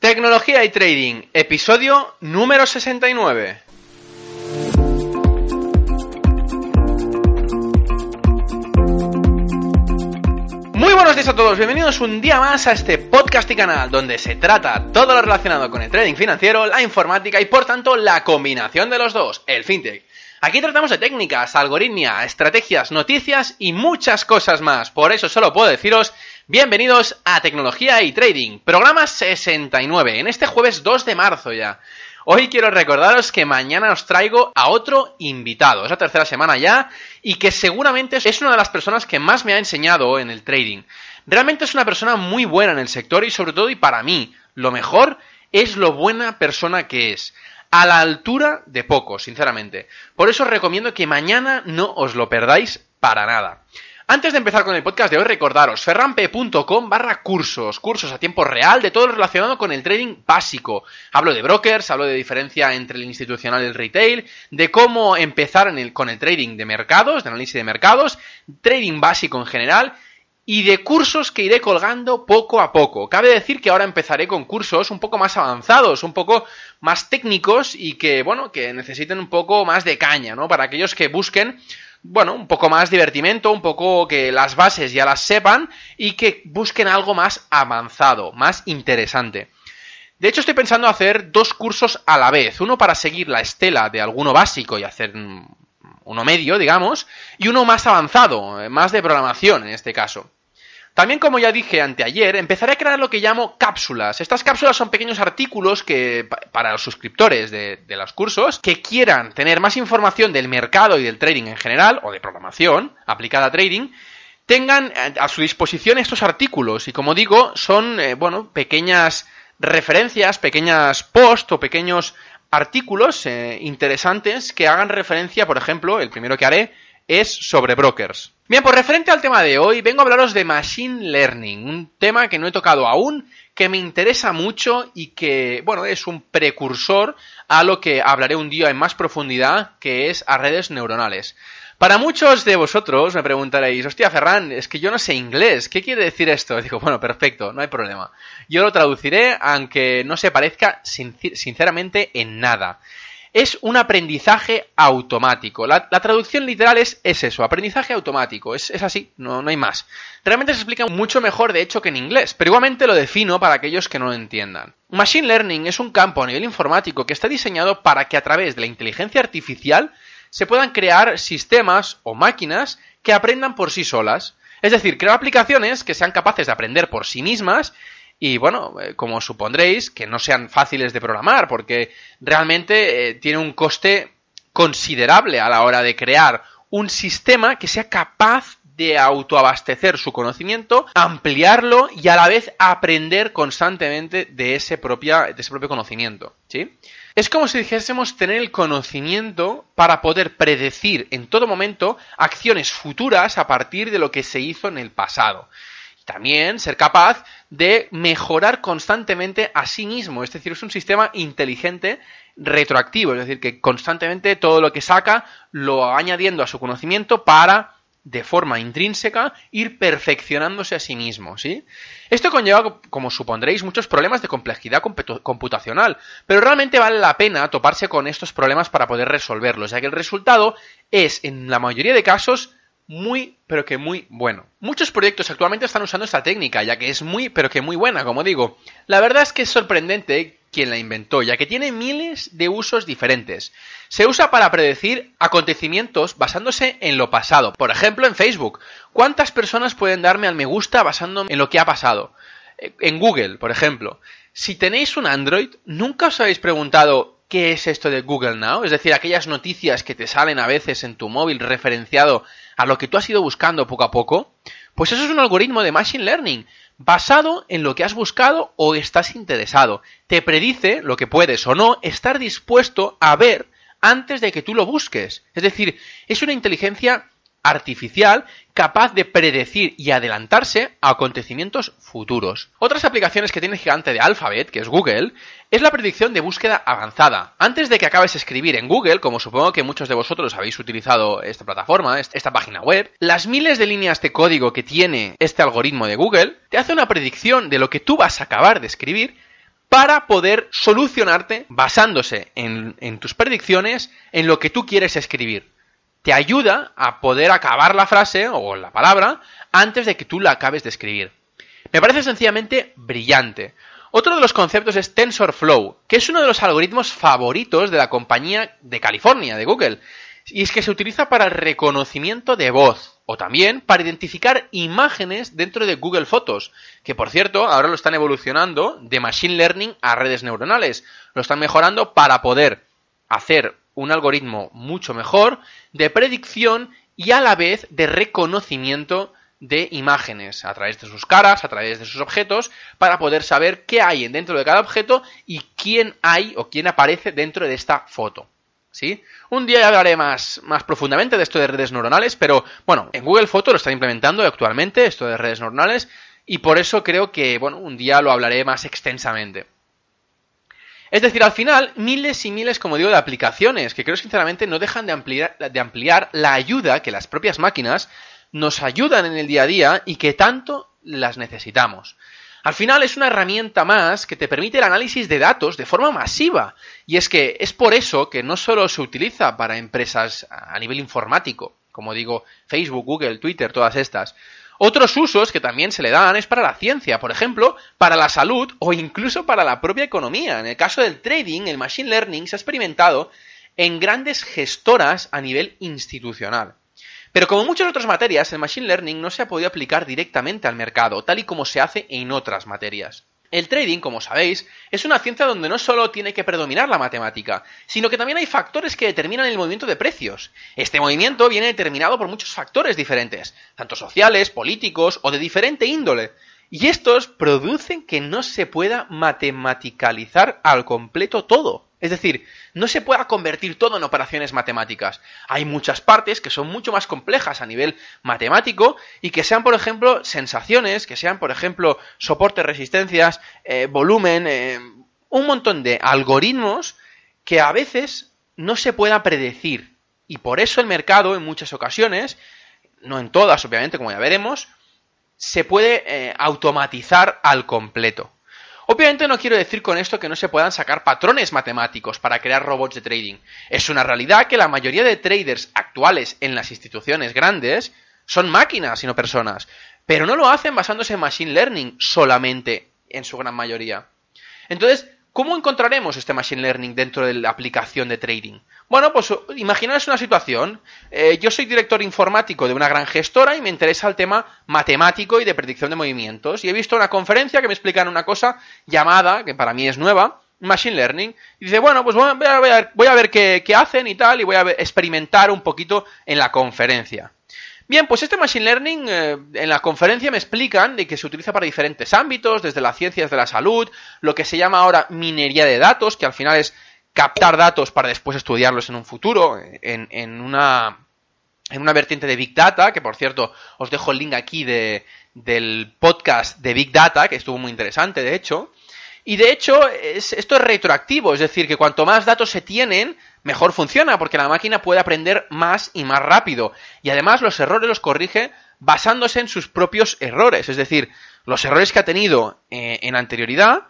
Tecnología y Trading, episodio número 69. Muy buenos días a todos, bienvenidos un día más a este podcast y canal donde se trata todo lo relacionado con el trading financiero, la informática y por tanto la combinación de los dos, el fintech. Aquí tratamos de técnicas, algoritmia, estrategias, noticias y muchas cosas más. Por eso solo puedo deciros bienvenidos a Tecnología y Trading, programa 69, en este jueves 2 de marzo ya. Hoy quiero recordaros que mañana os traigo a otro invitado, es la tercera semana ya, y que seguramente es una de las personas que más me ha enseñado en el trading. Realmente es una persona muy buena en el sector y sobre todo y para mí, lo mejor es lo buena persona que es a la altura de poco, sinceramente. Por eso os recomiendo que mañana no os lo perdáis para nada. Antes de empezar con el podcast de hoy, recordaros ferrampe.com barra cursos, cursos a tiempo real de todo lo relacionado con el trading básico. Hablo de brokers, hablo de diferencia entre el institucional y el retail, de cómo empezar con el trading de mercados, de análisis de mercados, trading básico en general, y de cursos que iré colgando poco a poco. Cabe decir que ahora empezaré con cursos un poco más avanzados, un poco más técnicos y que, bueno, que necesiten un poco más de caña, ¿no? Para aquellos que busquen, bueno, un poco más divertimento, un poco que las bases ya las sepan y que busquen algo más avanzado, más interesante. De hecho, estoy pensando hacer dos cursos a la vez. Uno para seguir la estela de alguno básico y hacer uno medio, digamos, y uno más avanzado, más de programación en este caso. También, como ya dije anteayer, empezaré a crear lo que llamo cápsulas. Estas cápsulas son pequeños artículos que, para los suscriptores de, los cursos, que quieran tener más información del mercado y del trading en general, o de programación aplicada a trading, tengan a su disposición estos artículos. Y como digo, son, eh, bueno, pequeñas referencias, pequeñas posts o pequeños artículos eh, interesantes que hagan referencia, por ejemplo, el primero que haré es sobre brokers. Bien, por referente al tema de hoy, vengo a hablaros de Machine Learning, un tema que no he tocado aún, que me interesa mucho y que, bueno, es un precursor a lo que hablaré un día en más profundidad, que es a redes neuronales. Para muchos de vosotros me preguntaréis, hostia, Ferran, es que yo no sé inglés, ¿qué quiere decir esto? Digo, bueno, perfecto, no hay problema. Yo lo traduciré, aunque no se parezca sinceramente en nada es un aprendizaje automático. La, traducción literal es, eso, aprendizaje automático. Es, así, no, no, hay más. Realmente se explica mucho mejor, de hecho, que en inglés, pero igualmente lo defino para aquellos que no lo entiendan. Machine Learning es un campo a nivel informático que está diseñado para que a través de la inteligencia artificial se puedan crear sistemas o máquinas que aprendan por sí solas. Es decir, crear aplicaciones que sean capaces de aprender por sí mismas y bueno, eh, como supondréis, que no sean fáciles de programar, porque realmente eh, tiene un coste considerable a la hora de crear un sistema que sea capaz de autoabastecer su conocimiento, ampliarlo y a la vez aprender constantemente de ese, de ese propio conocimiento. ¿sí? Es como si dijésemos tener el conocimiento para poder predecir en todo momento acciones futuras a partir de lo que se hizo en el pasado también ser capaz de mejorar constantemente a sí mismo. Es decir, es un sistema inteligente retroactivo, es decir, que constantemente todo lo que saca lo va añadiendo a su conocimiento para de forma intrínseca ir perfeccionándose a sí mismo, ¿sí? Esto conlleva, como supondréis, muchos problemas de complejidad computacional, pero realmente vale la pena toparse con estos problemas para poder resolverlos, ya que el resultado es, en la mayoría de casos, muy, pero que muy bueno. Muchos proyectos actualmente están usando esta técnica, ya que es muy, pero que muy buena, como digo. La verdad es que es sorprendente quien la inventó, ya que tiene miles de usos diferentes. Se usa para predecir acontecimientos basándose en lo pasado. Por ejemplo, en Facebook. ¿Cuántas personas pueden darme al me gusta basándome en lo que ha pasado? Eh, en Google, por ejemplo. Si tenéis un Android, ¿nunca os habéis preguntado qué es esto de Google Now? Es decir, aquellas noticias que te salen a veces en tu móvil referenciado a lo que tú has ido buscando poco a poco, pues eso es un algoritmo de Machine Learning basado en lo que has buscado o estás interesado. Te predice lo que puedes o no estar dispuesto a ver antes de que tú lo busques. Es decir, es una inteligencia artificial capaz de predecir y adelantarse a acontecimientos futuros. Otras aplicaciones que tiene el gigante de Alphabet, que es Google, es la predicción de búsqueda avanzada. Antes de que acabes de escribir en Google, como supongo que muchos de vosotros habéis utilizado esta plataforma, esta página web, las miles de líneas de código que tiene este algoritmo de Google te hace una predicción de lo que tú vas a acabar de escribir para poder solucionarte basándose en, en tus predicciones en lo que tú quieres escribir te ayuda a poder acabar la frase o la palabra antes de que tú la acabes de escribir. Me parece sencillamente brillante. Otro de los conceptos es TensorFlow, que es uno de los algoritmos favoritos de la compañía de California, de Google, y es que se utiliza para el reconocimiento de voz o también para identificar imágenes dentro de Google Fotos, que por cierto ahora lo están evolucionando de Machine Learning a redes neuronales, lo están mejorando para poder hacer un algoritmo mucho mejor de predicción y a la vez de reconocimiento de imágenes a través de sus caras, a través de sus objetos, para poder saber qué hay dentro de cada objeto y quién hay o quién aparece dentro de esta foto. ¿Sí? Un día hablaré más, más profundamente de esto de redes neuronales, pero bueno, en Google Photos lo están implementando actualmente, esto de redes neuronales, y por eso creo que, bueno, un día lo hablaré más extensamente. Es decir, al final, miles y miles, como digo, de aplicaciones que creo sinceramente no dejan de ampliar, de ampliar la ayuda que las propias máquinas nos ayudan en el día a día y que tanto las necesitamos. Al final es una herramienta más que te permite el análisis de datos de forma masiva. Y es que es por eso que no solo se utiliza para empresas a nivel informático, como digo, Facebook, Google, Twitter, todas estas, otros usos que también se le dan es para la ciencia, por ejemplo, para la salud o incluso para la propia economía. En el caso del trading, el machine learning se ha experimentado en grandes gestoras a nivel institucional. Pero como muchas otras materias, el machine learning no se ha podido aplicar directamente al mercado, tal y como se hace en otras materias. El trading, como sabéis, es una ciencia donde no solo tiene que predominar la matemática, sino que también hay factores que determinan el movimiento de precios. Este movimiento viene determinado por muchos factores diferentes, tanto sociales, políticos o de diferente índole, y estos producen que no se pueda matematicalizar al completo todo. Es decir, no se pueda convertir todo en operaciones matemáticas. Hay muchas partes que son mucho más complejas a nivel matemático y que sean, por ejemplo, sensaciones, que sean, por ejemplo, soporte, resistencias, eh, volumen, eh, un montón de algoritmos que a veces no se pueda predecir. Y por eso el mercado, en muchas ocasiones, no en todas, obviamente, como ya veremos, se puede eh, automatizar al completo. Obviamente no quiero decir con esto que no se puedan sacar patrones matemáticos para crear robots de trading. Es una realidad que la mayoría de traders actuales en las instituciones grandes son máquinas y no personas, pero no lo hacen basándose en machine learning solamente en su gran mayoría. Entonces, ¿Cómo encontraremos este Machine Learning dentro de la aplicación de trading? Bueno, pues imaginaos una situación. Eh, yo soy director informático de una gran gestora y me interesa el tema matemático y de predicción de movimientos. Y he visto una conferencia que me explican una cosa llamada, que para mí es nueva, Machine Learning. Y dice, bueno, pues voy a ver, qué hacen y tal, y voy a experimentar un poquito en la conferencia. Bien, pues este Machine Learning eh, en la conferencia me explican de que se utiliza para diferentes ámbitos, desde las ciencias de la salud, lo que se llama ahora minería de datos, que al final es captar datos para después estudiarlos en un futuro, en, en una en una vertiente de Big Data, que por cierto os dejo el link aquí de, del podcast de Big Data, que estuvo muy interesante, de hecho. Y de hecho, esto es retroactivo, es decir, que cuanto más datos se tienen, mejor funciona, porque la máquina puede aprender más y más rápido. Y además los errores los corrige basándose en sus propios errores, es decir, los errores que ha tenido eh, en anterioridad,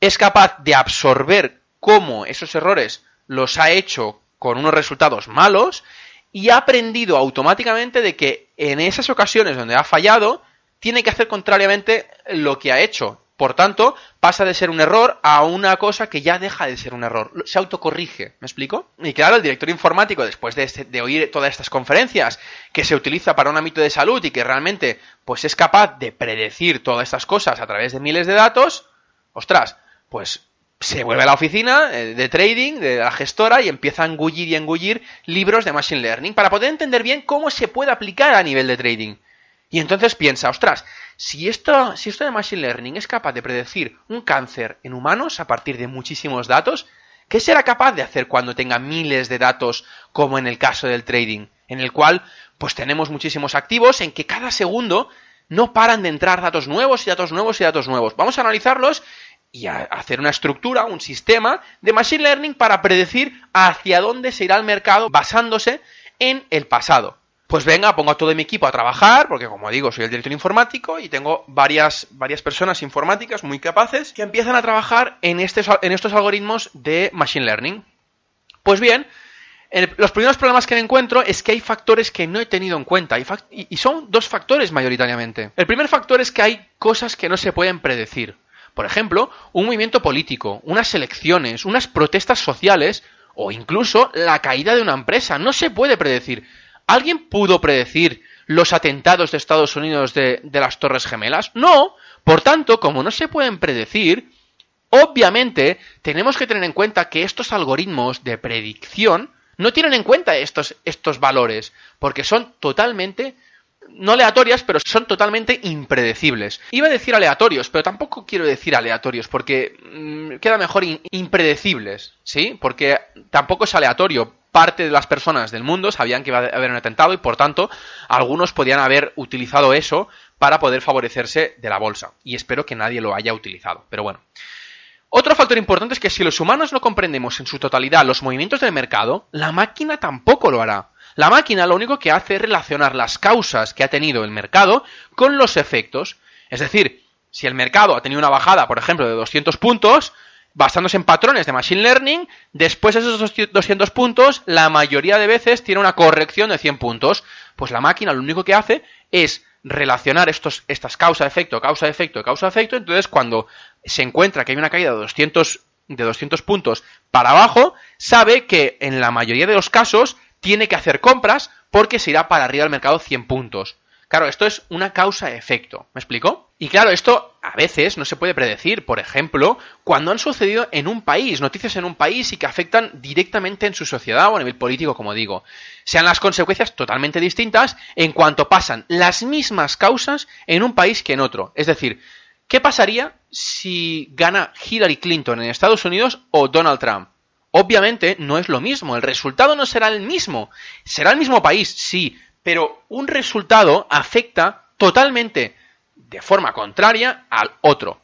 es capaz de absorber cómo esos errores los ha hecho con unos resultados malos y ha aprendido automáticamente de que en esas ocasiones donde ha fallado, tiene que hacer contrariamente lo que ha hecho. Por tanto, pasa de ser un error a una cosa que ya deja de ser un error. Se autocorrige, ¿me explico? Y claro, el director informático, después de, este, de oír todas estas conferencias que se utiliza para un ámbito de salud y que realmente pues es capaz de predecir todas estas cosas a través de miles de datos, ostras, pues se vuelve a la oficina eh, de trading, de la gestora, y empieza a engullir y engullir libros de Machine Learning para poder entender bien cómo se puede aplicar a nivel de trading. Y entonces piensa, ostras, si esto, si esto de Machine Learning es capaz de predecir un cáncer en humanos a partir de muchísimos datos, ¿qué será capaz de hacer cuando tenga miles de datos como en el caso del trading? En el cual, pues tenemos muchísimos activos en que cada segundo no paran de entrar datos nuevos y datos nuevos y datos nuevos. Vamos a analizarlos y a hacer una estructura, un sistema de Machine Learning para predecir hacia dónde se irá el mercado basándose en el pasado. Pues venga, pongo a todo mi equipo a trabajar, porque como digo, soy el director informático y tengo varias, varias personas informáticas muy capaces que empiezan a trabajar en, este, en estos algoritmos de Machine Learning. Pues bien, los primeros problemas que encuentro es que hay factores que no he tenido en cuenta y son dos factores mayoritariamente. El primer factor es que hay cosas que no se pueden predecir. Por ejemplo, un movimiento político, unas elecciones, unas protestas sociales o incluso la caída de una empresa. No se puede predecir. ¿Alguien pudo predecir los atentados de Estados Unidos de, las Torres Gemelas? No. Por tanto, como no se pueden predecir, obviamente tenemos que tener en cuenta que estos algoritmos de predicción no tienen en cuenta estos, estos valores, porque son totalmente no aleatorias, pero son totalmente impredecibles. Iba a decir aleatorios, pero tampoco quiero decir aleatorios, porque mm, queda mejor impredecibles, ¿sí? Porque tampoco es aleatorio. Parte de las personas del mundo sabían que iba a haber un atentado y, por tanto, algunos podían haber utilizado eso para poder favorecerse de la bolsa. Y espero que nadie lo haya utilizado. Pero bueno. Otro factor importante es que si los humanos no comprendemos en su totalidad los movimientos del mercado, la máquina tampoco lo hará. La máquina lo único que hace es relacionar las causas que ha tenido el mercado con los efectos. Es decir, si el mercado ha tenido una bajada, por ejemplo, de 200 puntos, basándose en patrones de Machine Learning, después de esos 200 puntos, la mayoría de veces tiene una corrección de 100 puntos. Pues la máquina lo único que hace es relacionar estos, estas causa-efecto, causa-efecto, causa-efecto. Entonces, cuando se encuentra que hay una caída de 200, de 200 puntos para abajo, sabe que en la mayoría de los casos tiene que hacer compras porque se irá para arriba del mercado 100 puntos. Claro, esto es una causa-efecto. ¿Me explico? Y claro, esto a veces no se puede predecir. Por ejemplo, cuando han sucedido en un país, noticias en un país y que afectan directamente en su sociedad o a nivel político, como digo. Sean las consecuencias totalmente distintas en cuanto pasan las mismas causas en un país que en otro. Es decir, ¿qué pasaría si gana Hillary Clinton en Estados Unidos o Donald Trump? Obviamente no es lo mismo, el resultado no será el mismo. Será el mismo país, sí, pero un resultado afecta totalmente de forma contraria al otro.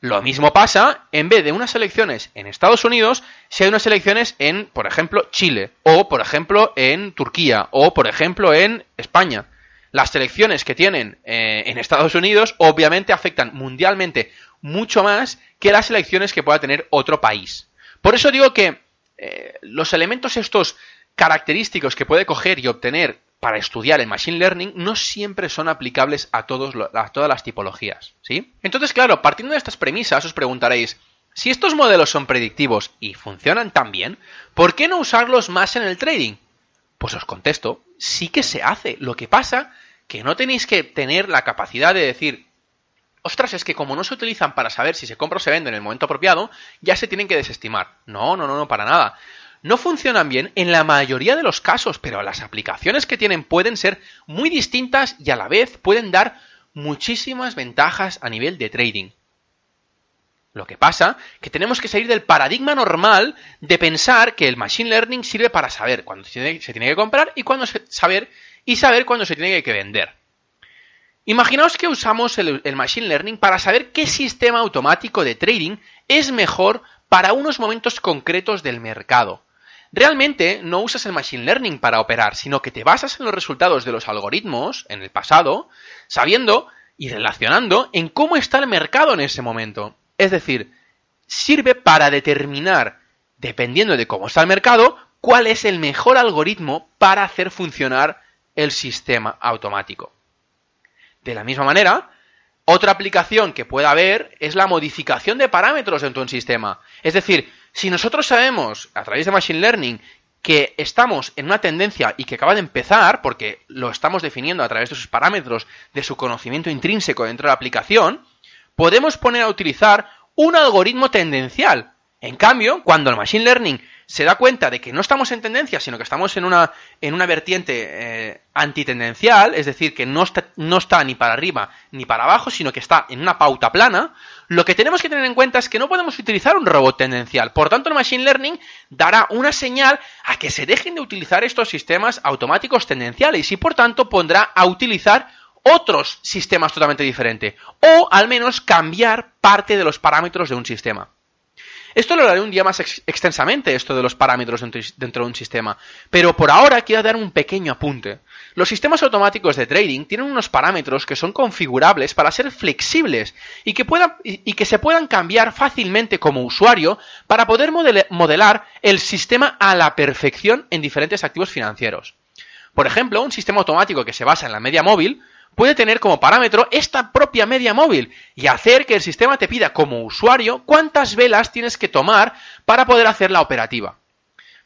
Lo mismo pasa en vez de unas elecciones en Estados Unidos, si hay unas elecciones en, por ejemplo, Chile, o por ejemplo en Turquía, o por ejemplo en España. Las elecciones que tienen eh, en Estados Unidos obviamente afectan mundialmente mucho más que las elecciones que pueda tener otro país. Por eso digo que eh, los elementos estos característicos que puede coger y obtener para estudiar el Machine Learning no siempre son aplicables a, todos, todas las tipologías, ¿sí? Entonces, claro, partiendo de estas premisas os preguntaréis, si estos modelos son predictivos y funcionan tan bien, ¿por qué no usarlos más en el trading? Pues os contesto, sí que se hace. Lo que pasa que no tenéis que tener la capacidad de decir, ostras, es que como no se utilizan para saber si se compra o se vende en el momento apropiado, ya se tienen que desestimar. No, no, no, no, para nada. No funcionan bien en la mayoría de los casos, pero las aplicaciones que tienen pueden ser muy distintas y a la vez pueden dar muchísimas ventajas a nivel de trading. Lo que pasa que tenemos que salir del paradigma normal de pensar que el machine learning sirve para saber cuándo se tiene que comprar y cuándo saber y saber cuándo se tiene que vender. Imaginaos que usamos el, Machine Learning para saber qué sistema automático de trading es mejor para unos momentos concretos del mercado. Realmente no usas el Machine Learning para operar, sino que te basas en los resultados de los algoritmos en el pasado, sabiendo y relacionando en cómo está el mercado en ese momento. Es decir, sirve para determinar, dependiendo de cómo está el mercado, cuál es el mejor algoritmo para hacer funcionar el sistema automático. De la misma manera, otra aplicación que pueda haber es la modificación de parámetros de un sistema. Es decir, si nosotros sabemos a través de Machine Learning que estamos en una tendencia y que acaba de empezar, porque lo estamos definiendo a través de sus parámetros, de su conocimiento intrínseco dentro de la aplicación, podemos poner a utilizar un algoritmo tendencial. En cambio, cuando el Machine Learning se da cuenta de que no estamos en tendencia, sino que estamos en una, en una vertiente eh, antitendencial, es decir, que no está, no está ni para arriba ni para abajo, sino que está en una pauta plana, lo que tenemos que tener en cuenta es que no podemos utilizar un robot tendencial. Por tanto, el Machine Learning dará una señal a que se dejen de utilizar estos sistemas automáticos tendenciales y, por tanto, pondrá a utilizar otros sistemas totalmente diferentes, o al menos cambiar parte de los parámetros de un sistema. Esto lo haré un día más extensamente, esto de los parámetros dentro, de un sistema. Pero por ahora quiero dar un pequeño apunte. Los sistemas automáticos de trading tienen unos parámetros que son configurables para ser flexibles y que, puedan, y que se puedan cambiar fácilmente como usuario para poder modelar el sistema a la perfección en diferentes activos financieros. Por ejemplo, un sistema automático que se basa en la media móvil puede tener como parámetro esta propia media móvil y hacer que el sistema te pida como usuario cuántas velas tienes que tomar para poder hacer la operativa.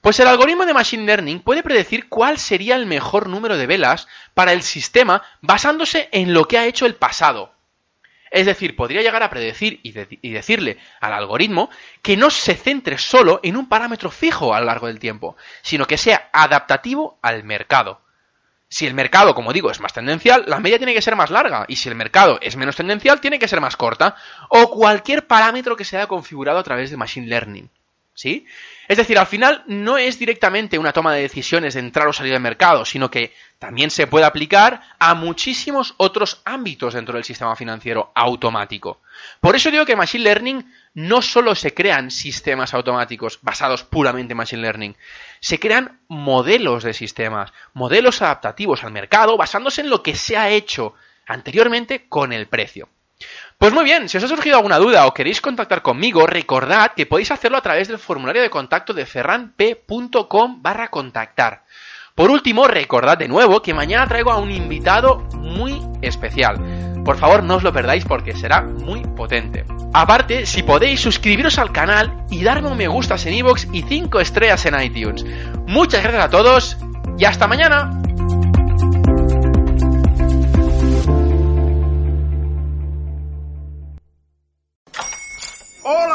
Pues el algoritmo de Machine Learning puede predecir cuál sería el mejor número de velas para el sistema basándose en lo que ha hecho el pasado. Es decir, podría llegar a predecir y, decirle al algoritmo que no se centre solo en un parámetro fijo a lo largo del tiempo, sino que sea adaptativo al mercado. Si el mercado, como digo, es más tendencial, la media tiene que ser más larga. Y si el mercado es menos tendencial, tiene que ser más corta. O cualquier parámetro que se haya configurado a través de Machine Learning. ¿Sí? Es decir, al final no es directamente una toma de decisiones de entrar o salir del mercado, sino que también se puede aplicar a muchísimos otros ámbitos dentro del sistema financiero automático. Por eso digo que Machine Learning no solo se crean sistemas automáticos basados puramente en Machine Learning, se crean modelos de sistemas, modelos adaptativos al mercado basándose en lo que se ha hecho anteriormente con el precio. Pues muy bien, si os ha surgido alguna duda o queréis contactar conmigo, recordad que podéis hacerlo a través del formulario de contacto de ferranp.com barra contactar. Por último, recordad de nuevo que mañana traigo a un invitado muy especial. Por favor, no os lo perdáis porque será muy potente. Aparte, si podéis, suscribiros al canal y darme un me gusta en iVoox y 5 estrellas en iTunes. Muchas gracias a todos y hasta mañana.